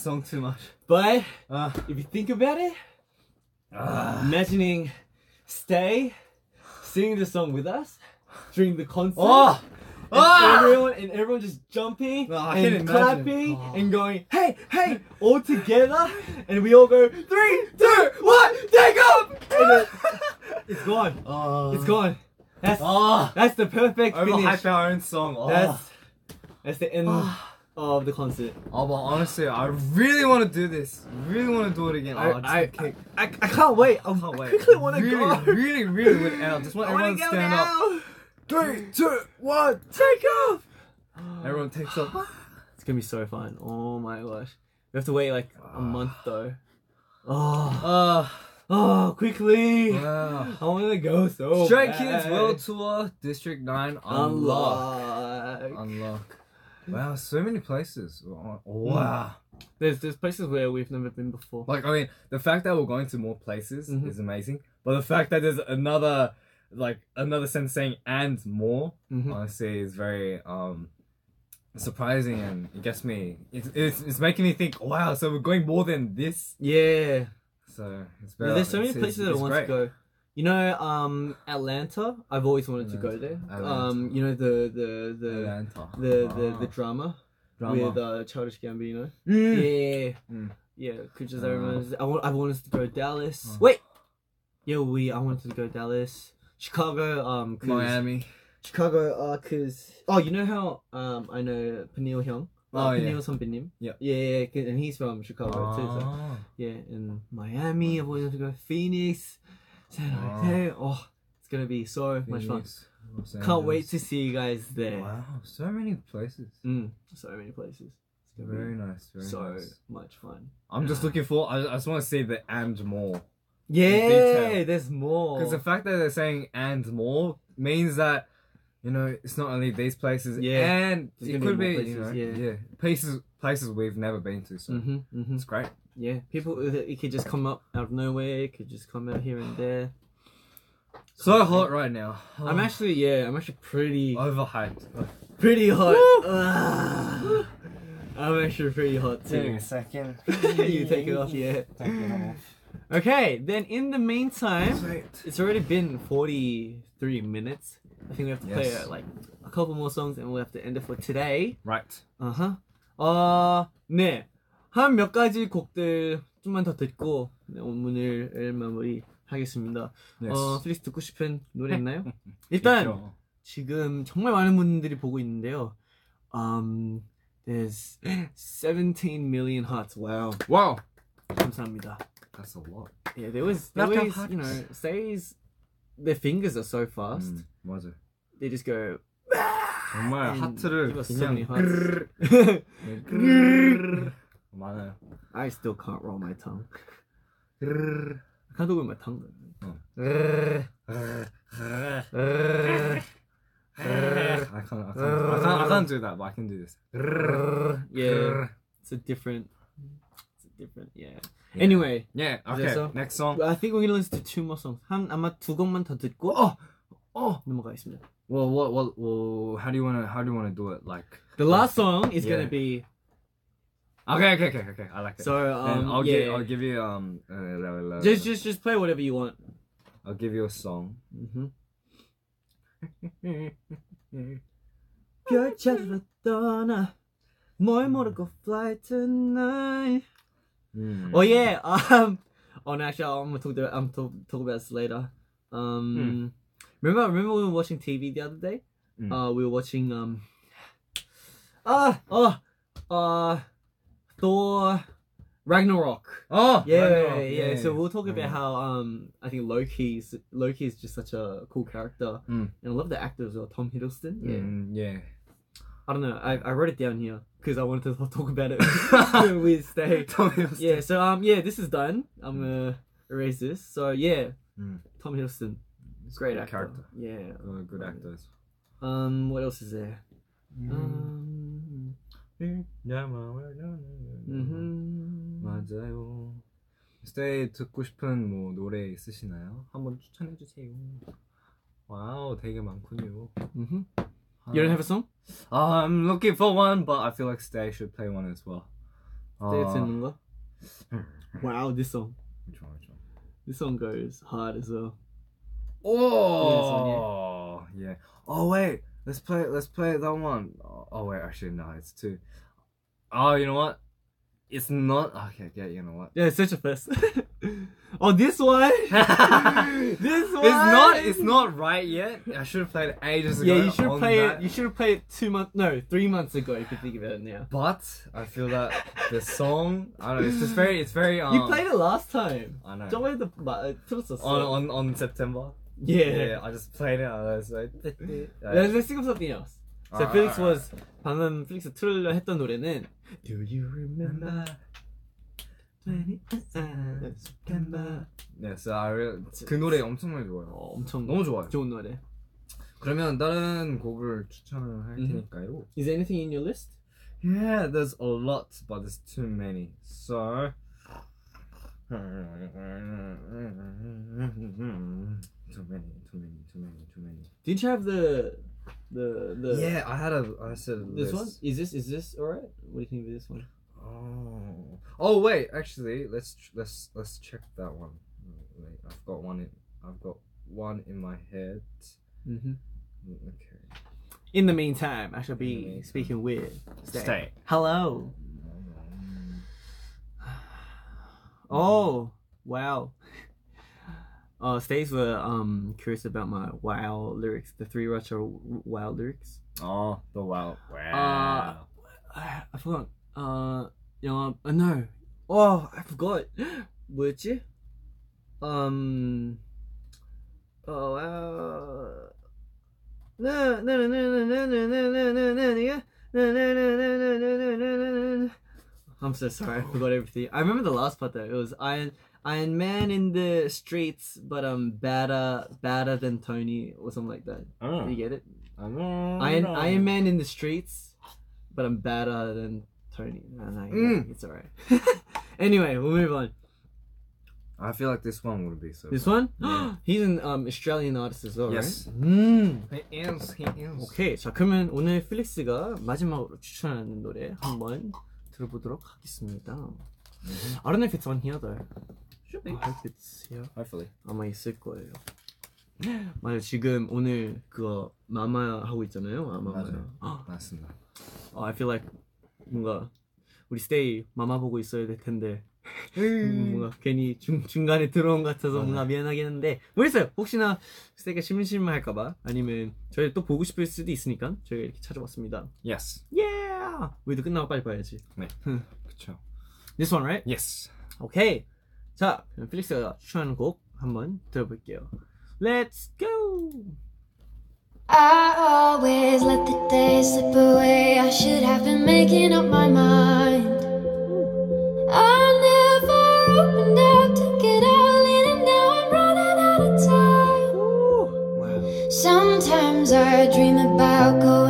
song too much. But Uh, if you think about it, imagining Stay singing the song with us during the concert. oh, and Ah! everyone and everyone just jumping No, and clapping Oh. and going, hey, hey, all together, and we all go three, two, one, take off, then it's gone. oh, It's gone. That's Oh, that's the perfect finish. our own song. Oh. That's that's the end of the concert. oh, but honestly, I really want to do this. Really want to do it again. I, Oh, I, kick. I, I can't wait. I, can't wait. quickly want to really, go. Really, really. And I just want I everyone to stand up. Three, two, one. Take off. Everyone takes up. It's gonna be so fun. Oh my gosh. We have to wait like a month though. Oh, Uh, oh, quickly! wow. I want to go so Stray bad. Kids World Tour District 9 unlock. Unlock. Unlock. Wow, so many places. Wow. wow. There's there's places where we've never been before. Like, I mean, the fact that we're going to more places Mhm. is amazing. But the fact that there's another, like, another sentence saying and more, Mhm. honestly, is very um surprising and it gets me. It's, it's, it's making me think, wow, so we're going more than this? Yeah. So it's Yeah, very. there's so many it's- places that I want great. to go. You know, um, Atlanta. I've always wanted to go there. Atlanta. Um, you know the the the Atlanta. the the, ah. the, drama, drama. with uh, Childish Gambino. Mm. Yeah, mm. yeah. Creatures uh, I remember. I want. I wanted to go to Dallas. Ah. Wait. Yeah, we. I wanted to go to Dallas, Chicago. Um, Miami. Chicago. Uh, cause oh, you know how um I know Peniel Hyung. Oh, uh, yeah. Yeah. Yeah, yeah, and he's from Chicago oh. too. So. Ah. Yeah, and Miami. I've always wanted to go Phoenix. Wow. Jose. Oh, it's gonna be so much fun. Can't wait to see you guys there. Wow, so many places. Mm, so many places. It's gonna Very be nice. Very so nice. much fun. I'm just looking for. I, I just want to see the and more. Yeah, detail. there's more. Because the fact that they're saying and more means that you know it's not only these places. Yeah. and There's it gonna could be be, more you know, places, yeah. places places we've never been to. So hmm hmm it's great. Yeah, people. It could just come up out of nowhere. It could just come out here and there. So hot right now. I'm actually, yeah, I'm actually pretty, overhyped. pretty hot. I'm actually pretty hot too. second. you take it off, yeah. Okay, then in the meantime, Sweet. it's already been 43 minutes. I think we have to play uh, like a couple more songs and we'll have to end it for today. Right. Uh-huh. 어, 네. 한 몇 가지 곡들 좀만 더 듣고 네, 오늘 마무리 하겠습니다. Yes. 어, 플리스 듣고 싶은 노래 있나요? 일단 있죠. 지금 정말 많은 분들이 보고 있는데요. Um, there's 17 million hearts. Wow. Wow. 감사합니다. That's a lot. Yeah, there was always, hearts. you know, says their fingers are so fast. 음, 맞아. They just go. 정말 하트를 그냥 hearts. 그르르 많아요. I still can't roll my tongue. 그르르. I can't do it with my tongue. 어. Uh, I can't, I can't, I can't, I can't do that, but I can do this. yeah, it's a different. It's a different. Yeah. Anyway, Yeah, okay, 그래서? next song. I think we're gonna listen to two more songs. 한 아마 두 곡만 더 듣고 Oh, oh. 넘어가겠습니다. Well, what, what, well, how do you wanna, how do you wanna do it? Like, The last song is Yeah. gonna be Okay, okay, okay, okay. I like it. So um, I'll, yeah, give, yeah. I'll give you um. Uh, la, la, la, just, just, just play whatever you want. I'll give you a song. Mhm. Good my motor go fly tonight. Mm. Oh yeah. Um. Oh, no, actually, I'm gonna talk. To, I'm talk, talk about this later. Um. Mm. Remember, remember we were watching TV the other day. Mm. Uh, we were watching um. Ah, oh, uh, Thor, Ragnarok. Oh, Yeah, Ragnarok, yeah, So we'll talk about how um I think Loki's Loki is just such a cool character, Mm. and I love the actor as well, Tom Hiddleston. Yeah, Mm, yeah. I don't know. I, I wrote it down here because I wanted to talk about it with Stay. Tom Hiddleston. Yeah, so um yeah, this is done. I'm gonna erase this. So yeah, Mm. Tom Hiddleston, great actor. character. Yeah. Good, good actors. Um, what else is there? Mm. Um, mhm. 맞아요. 스테이 듣고 싶은 뭐 노래 있으시나요? 한번 추천해 주세요. 와우, 되게 많군요. Mhm. You don't have a song? I'm looking for one, but I feel like Stay should play one as well. Stay 아, 듣는 거? Wow, this song. which one, which one? This song goes hard as well. Oh, yeah. Oh wait, let's play. Let's play that one. Oh, wait, actually no, it's two. Oh, you know what? It's not. Okay, yeah, you know what? Yeah, it's such a first. oh, this one. this one. It's not. It's not right yet. I should have played it ages ago. Yeah, you should play that. it. You should have played it two months. No, three months ago. If you think about it now. But I feel that the song. I don't know. It's just very. It's very. Um, you played it last time. I know. Don't worry the but tell us the on on on September. Yeah. Yeah, I just played it. I was like, Let's, let's think of something else. So 아, Felix 아, was 방금 필릭스 틀려 했던 노래는 Do you remember? 20th September. 네, so I really- 그 노래 엄청나게 좋아요. 어, 엄청 너무 좋아요. 좋은 노래. 그러면 다른 곡을 추천을 할 음. 테니까요. Is there anything in your list? Yeah, there's a lot, but there's too many. So. Too many, too many, too many, too many. Didn't you have the the the Yeah, I had a. I said a this list. one? Is this is this alright? What do you think of this one? Oh. Oh wait, actually, let's ch- let's let's check that one. Wait, I've got one in. I've got one in my head. Mm-hmm. Okay. In the meantime, I shall be meantime. speaking with Stay. Hello. Oh, wow. Uh, stays were um curious about my wow lyrics, the three Russia wow lyrics. Oh, the wow! Wow. Uh, I, forgot. Uh, you know, uh, no. Oh, I forgot. Would you? Um. Oh wow. No, no, no, no, no, no, no, no, no, no, no, no, no, no, no, no, no, I'm so sorry, I forgot everything. I remember the last part though. It was I. Iron Man in the streets, but um, badder, badder than Tony or something like that. Oh. You get it? Iron, Iron Iron Man in the streets, but I'm better than Tony. No, no, Mm. it's alright. anyway, we'll move on. I feel like this one would be so. This fun. one, Yeah. he's an um, Australian artist as well, Yes. right? 음. He is. He is. 오케이. 자, 그러면 오늘 필릭스가 마지막으로 추천하는 노래 한번 들어보도록 하겠습니다. I don't know if it's on here though. Should I hope it's here. Hopefully. 아마 있을 거예요. 맞아요. 지금 오늘 그거 마마 하고 있잖아요. 아, 마마요. 맞아요. 맞습니다. 어, I feel like 뭔가 우리 스테이 마마 보고 있어야 될 텐데 뭔가 괜히 중, 중간에 들어온 것 같아서 뭔가 미안하긴 한데 모르겠어요 혹시나 스테이가 심심할까봐 아니면 저희 또 보고 싶을 수도 있으니까 저희가 이렇게 찾아봤습니다 Yes. yeah 우리도 끝나고 빨리 봐야지 그렇죠. This one right? Yes. 오케이 자 그럼 필릭스가 추천하는 곡 한번 들어볼게요 Let's go I always let the days slip away. I should have been making up my mind. I never opened up, took it all in, and now I'm running out of time. wow. Sometimes I dream about going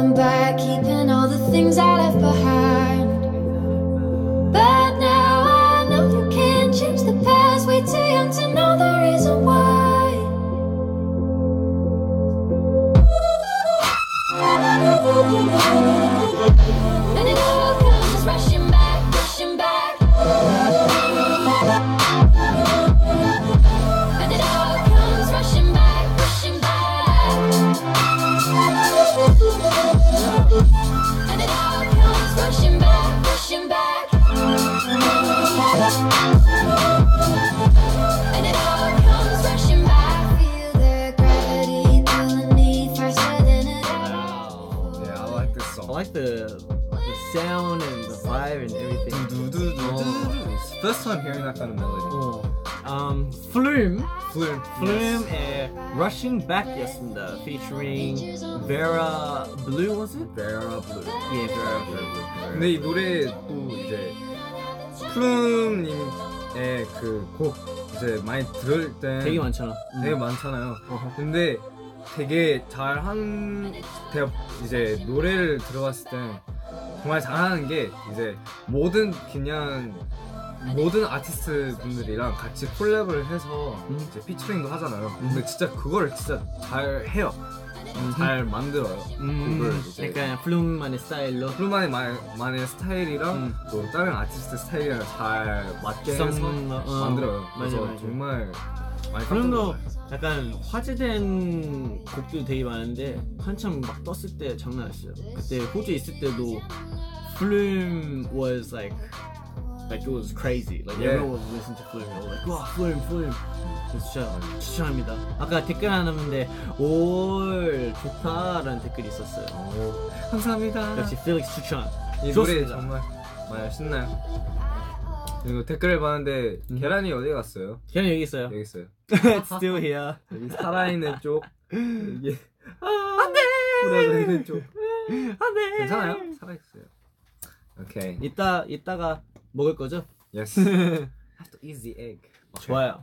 Like the, the sound and the vibe and everything It's First time hearing that kind of melody. 어, um, Flume Flume. Flume의 Rushing Back이었습니다 featuring Vera Blue was it? Vera Blue. 예, Vera Blue 근데 이 노래 또 이제 플룸님의 그 곡 이제 많이 들을 때 되게 많잖아 음. 되게 많잖아요. 어허. 근데 되게 잘한 제가 이제 노래를 들어봤을 때 정말 잘하는 게 이제 모든 그냥 모든 아티스트 분들이랑 같이 콜랩을 해서 음. 이제 피처링도 하잖아요. 근데 진짜 그거를 진짜 잘 해요. 잘 만들어요. 음, 곡을 이제 약간 플룸만의 스타일로 플루만의 마- 만의 스타일이랑 음. 또 다른 아티스트 스타일이랑 잘 맞게 해서 성- 어, 만들어요. 맞아, 그래서 맞아. 정말 많이 플룸도 놀라요. 약간 화제된 곡도 되게 많은데 한참 막 떴을 때 장난 아니었어요 그때 호주에 있을 때도 Flume was like like it was crazy like Yeah. everyone was listening to Flume they were like 와 Flume Flume 그래서 진짜 추천합니다 아까 댓글 하나 남는데 올 좋다라는 댓글이 있었어요 오, 감사합니다. 역시 필릭스 추천 이 노래. 정말 많이 신나요. 그리고 댓글을 봤는데 음. 계란이 어디 갔어요? 그냥 여기 있어요 여기 있어요. It's still here 여기 살아있는 쪽, 여기 안돼 부러져 있는 쪽. 안돼. 괜찮아요? 살아있어요. 오케이. 이따 이따가 먹을 거죠? Yes. Eat the egg. 좋아요.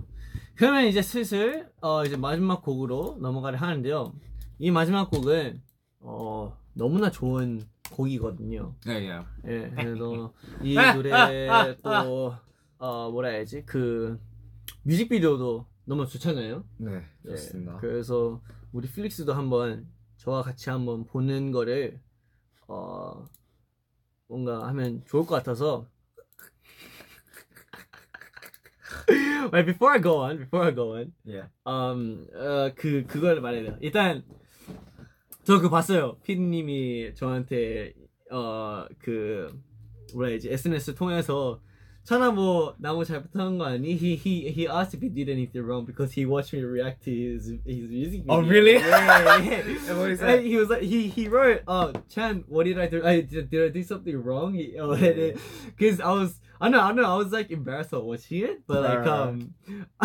그러면 이제 슬슬 어 이제 마지막 곡으로 넘어가려 하는데요. 이 마지막 곡은 어 너무나 좋은 곡이거든요. Yeah, yeah. 예, 그래서 이 노래 또 어 뭐라 해야지 그 뮤직비디오도 너무 좋잖아요. 네, 예, 좋습니다. 그래서 우리 필릭스도 한번 저와 같이 한번 보는 거를 어 뭔가 하면 좋을 것 같아서. Wait, before I go on, before I go on, Yeah. um, 어, 그 그걸 말해야 돼요. 일단 저 그거 봤어요. 피디님이 저한테 어그 뭐라 해야지 SNS 통해서 천하 뭐 나무 잘 못하는 거 아니? He he he asked if he did anything wrong because he watched me react to his his music video. Oh, really? Yeah, yeah. And what he And said? he was like he he wrote, "Oh, Chan, what did I do? I did, did I do something wrong?" Because I was I know I know I was like embarrassed while watching it, but like Right, right. um.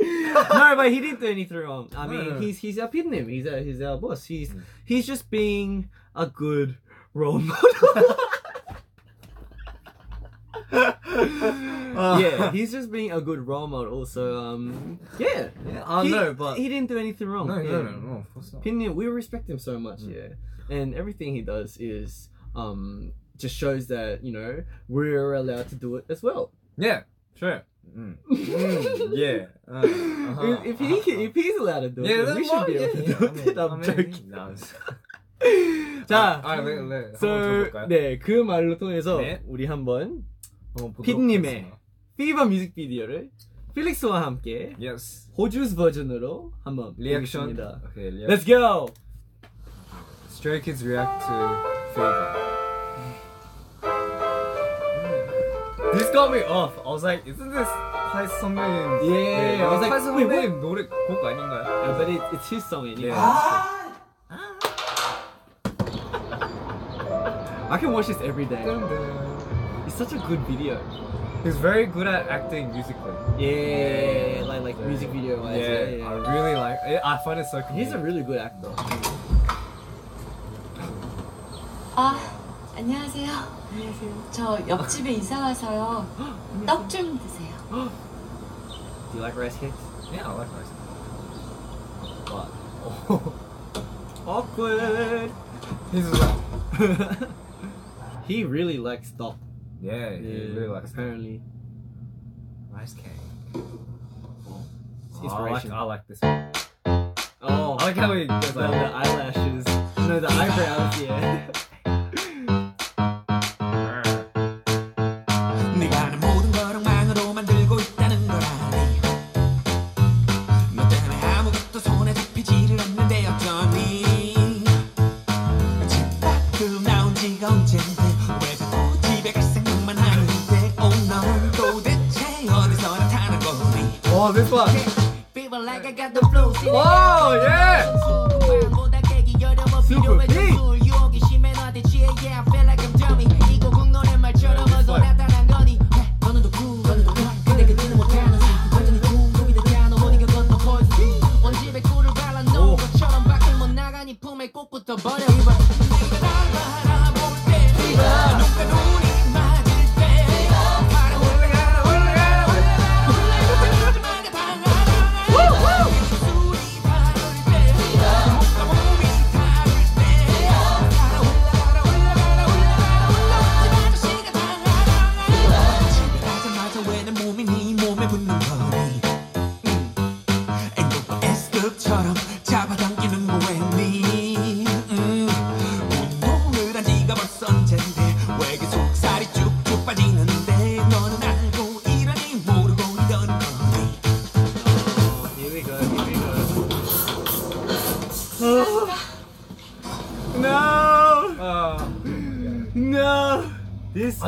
no, but he didn't do anything wrong. I mean, No, no. he's he's a him. He's a he's our boss. He's Mm. he's just being a good role model. yeah, he's just being a good role model. So um, yeah, Yeah, I he, know, but he didn't do anything wrong. no, yeah. no, no, no, of course not. Pinyin, we respect him so much, Mm. yeah. And everything he does is um just shows that you know we're allowed to do it as well. Yeah, sure. Mm. Mm, yeah. Uh, uh-huh, if, if he uh-huh. if he's allowed to do it, Yeah, then then we should what? be able Yeah, to yeah, do I mean, it. I'm I mean, joking. no, it's- 자, 아, 네, 네. 한번 so 들어볼까요? 네 그 말로 통해서 네. 우리 한번 피디님의 하겠습니다. 피버 뮤직비디오를 필릭스와 함께 Yes. 호주스 버전으로 한번 리액션. Okay, 리액션. Let's go. Stray Kids react to Fever. This got me off. I was like, isn't this 파이스 선배님? Yeah, I was like, wait, 선배님 노래 곡 아닌가요? Uh, but it, it's his song anyway. Yeah. I can watch this every day. It's such a good video. He's very good at acting musically. Yeah, like like music video wise. Yeah, Yeah, I yeah. really like. I find it so. He's a comedic. really good actor. 아, 안녕하세요. 안녕하세요. 저 옆집에 이사 와서요. 떡 좀 드세요. Do you like rice cakes? Yeah, I like rice. What? Awkward. He's like, he really likes dog. yeah, he really likes apparently. rice cake. It's Oh, I like. I like this one. Oh, I like how he goes like. the eyelashes. No, the eyebrows. Yeah.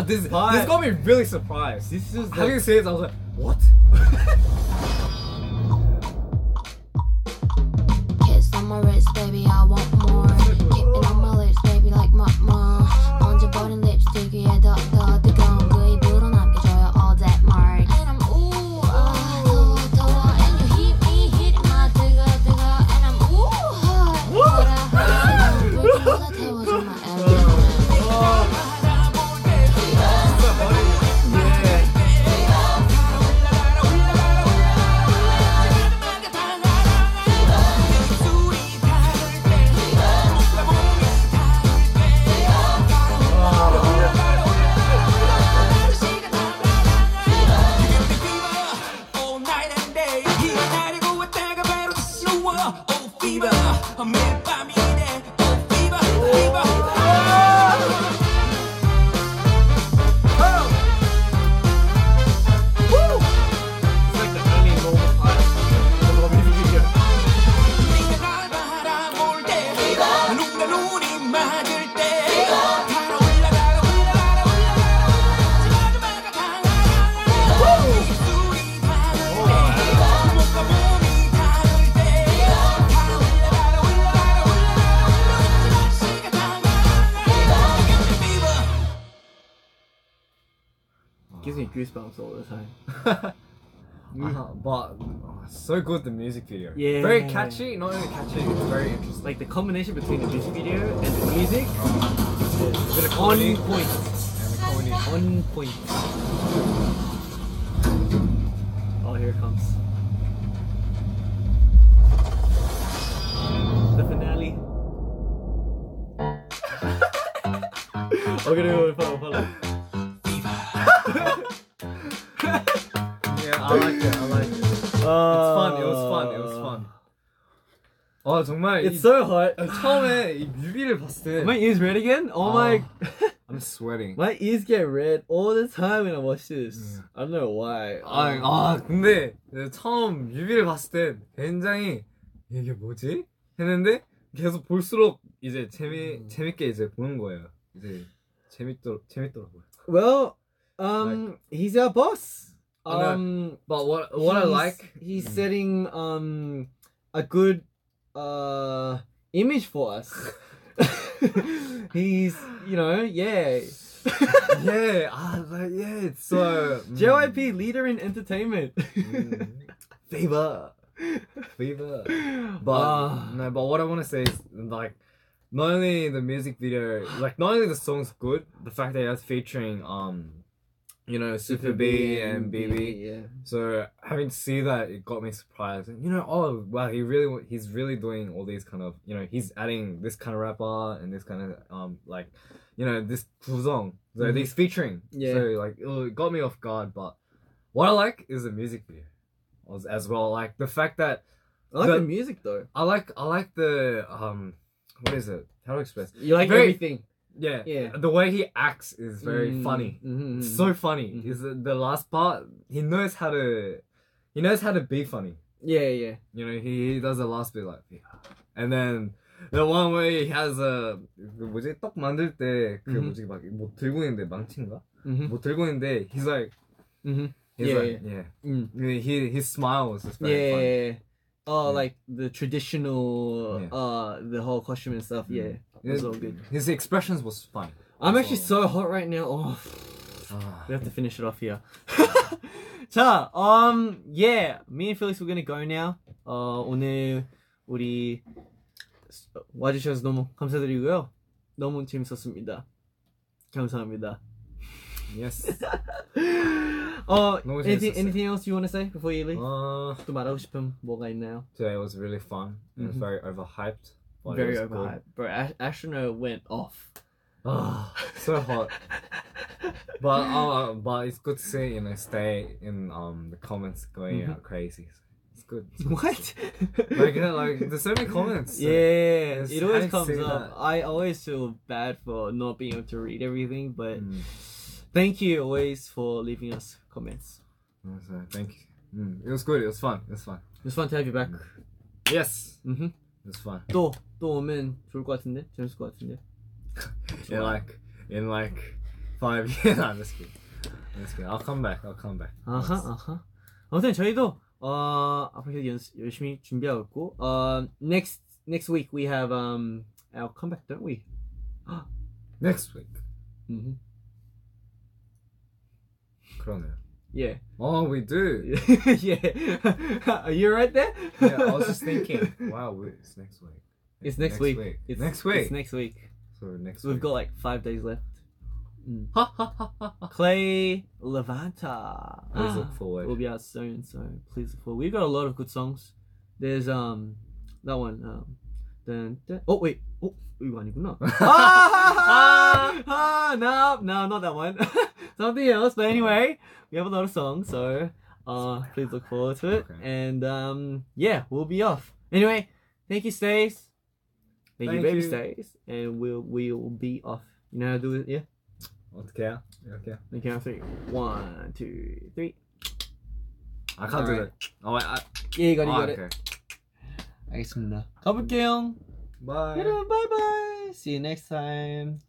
This. uh, this this got me really surprised. This is How the you say it? I was like, But uh, so good the music video. Yeah. Very catchy. Not only catchy, it's very interesting. Like the combination between the music video and the music Bit of on comedy point. the. On point. Oh, here it comes. The finale. okay, no, follow, follow. Yeah, I like it. Fun. It was fun. It was fun. 아 정말 It's 이, so hot. 처음에 이 뮤비를 봤을 때 My ears red again? Oh my. I'm sweating. My ears get red all the time when I watch this. I don't know why. 아, 아 근데 처음 뮤비를 봤을 때 굉장히 이게 뭐지? 했는데 계속 볼수록 이제 재미 재밌게 이제 보는 거예요. 이제 재밌더 재밌더라고요. Well, um, he's our boss. Um, But what what I like he's setting um a good uh image for us. he's you know yeah yeah, ah, like, yeah, it's so mm, JYP leader in entertainment. mm, fever, fever. But Ah. no, but what I want to say is like not only the music video, like not only the song's good, the fact that it's featuring um, you know, Superbee and BIBI. yeah. So having to see that, it got me surprised. And, you know, oh wow, he really he's really doing all these kind of you know he's adding this kind of rapper and this kind of um like you know this song. So Mhm. he's featuring. Yeah. So like it got me off guard, but what I like is the music video as, as well. Like the fact that I like The- the music though. I like I like the um what is it? How to express? You like Very- everything. Yeah, Yeah. The way he acts is very Mm, funny. mhm, It's mhm. so funny. Mhm. Is the the last part? He knows how to. He knows how to be funny. yeah, yeah. You know, he, he does the last bit like, yeah. and then the one where he has a 그 뭐지 떡 만들 때그 Mhm. 뭐지 막뭐 들고 있는데 망치인가? Mm-hmm. 뭐 들고 있는데 he's like Mm-hmm. he's Yeah, like yeah. Mm. He his smile was just Yeah, very funny. yeah, yeah. Oh, Yeah. like the traditional, Yeah. uh, the whole costume and stuff. Yeah, it was all good. His expressions was funny. I'm actually So- so hot right now. Oh, Ah. we have to finish it off here. 자, um, yeah, me and Felix we're gonna go now. 어, 오늘 우리 와주셔서 너무 감사드리고요. 너무 재밌었습니다. 감사합니다. Yes. Oh, No, anything, anything else you want to say before you leave? uh, Tomorrow, What Wolgai now. today was really fun and Mhm. very overhyped. but Very good. overhyped. Bro, Ash- went off. Ah, so hot. But uh, uh, but it's good to see you know stay in um the comments going Mhm. out crazy. It's good. What? Like you like there's so many comments. so- yeah, it always comes up. that. I always feel bad for not being able to read everything, but Mm. thank you always for leaving us comments. So thank you. Mm. It was good. It was fun. It was fun. It was fun to have you back. Yes, Mhm. it was fun. 또, 또 오면 좋을 것 같은데? 재밌을 것 같은데? In like in like five years. I'm just kidding. I'm just kidding. I'll come back. I'll come back. 아하, 아하. 아무튼 저희도 어, 앞으로 계속 연, 열심히 준비하고 있고 어, next next week we have um our comeback, don't we? Next week. Mhm. 그러네요. Yeah. Oh, we do. yeah. Are you right there? Yeah, I was just thinking. Wow, wait, it's next week. It's next, week. It's next week. It's next week. So next We've week. got like five days left. Mm. Ha ha ha ha ha. Clay Levanta. Please look forward. Will be out soon, so please look forward. We've got a lot of good songs. There's um that one. Um, dun, dun. Oh wait. Oh 이거 아니구나. ah, ah, no, no, not that one. Something else. But anyway, we have a lot of songs, so uh, please look forward to it. Okay. And um, yeah, we'll be off. Anyway, thank you, Stace. Thank, you, Thank baby you. Stace, and we'll we'll be off. You know how to do it, yeah? 어떻게 해요? 이렇게. Okay, on three. One, two, three. I can't do Alright. that. Oh wait. I, Yeah, you got it, you oh, got it. okay. 알겠습니다. 가볼게요. Bye. 여러분, bye bye. See you next time.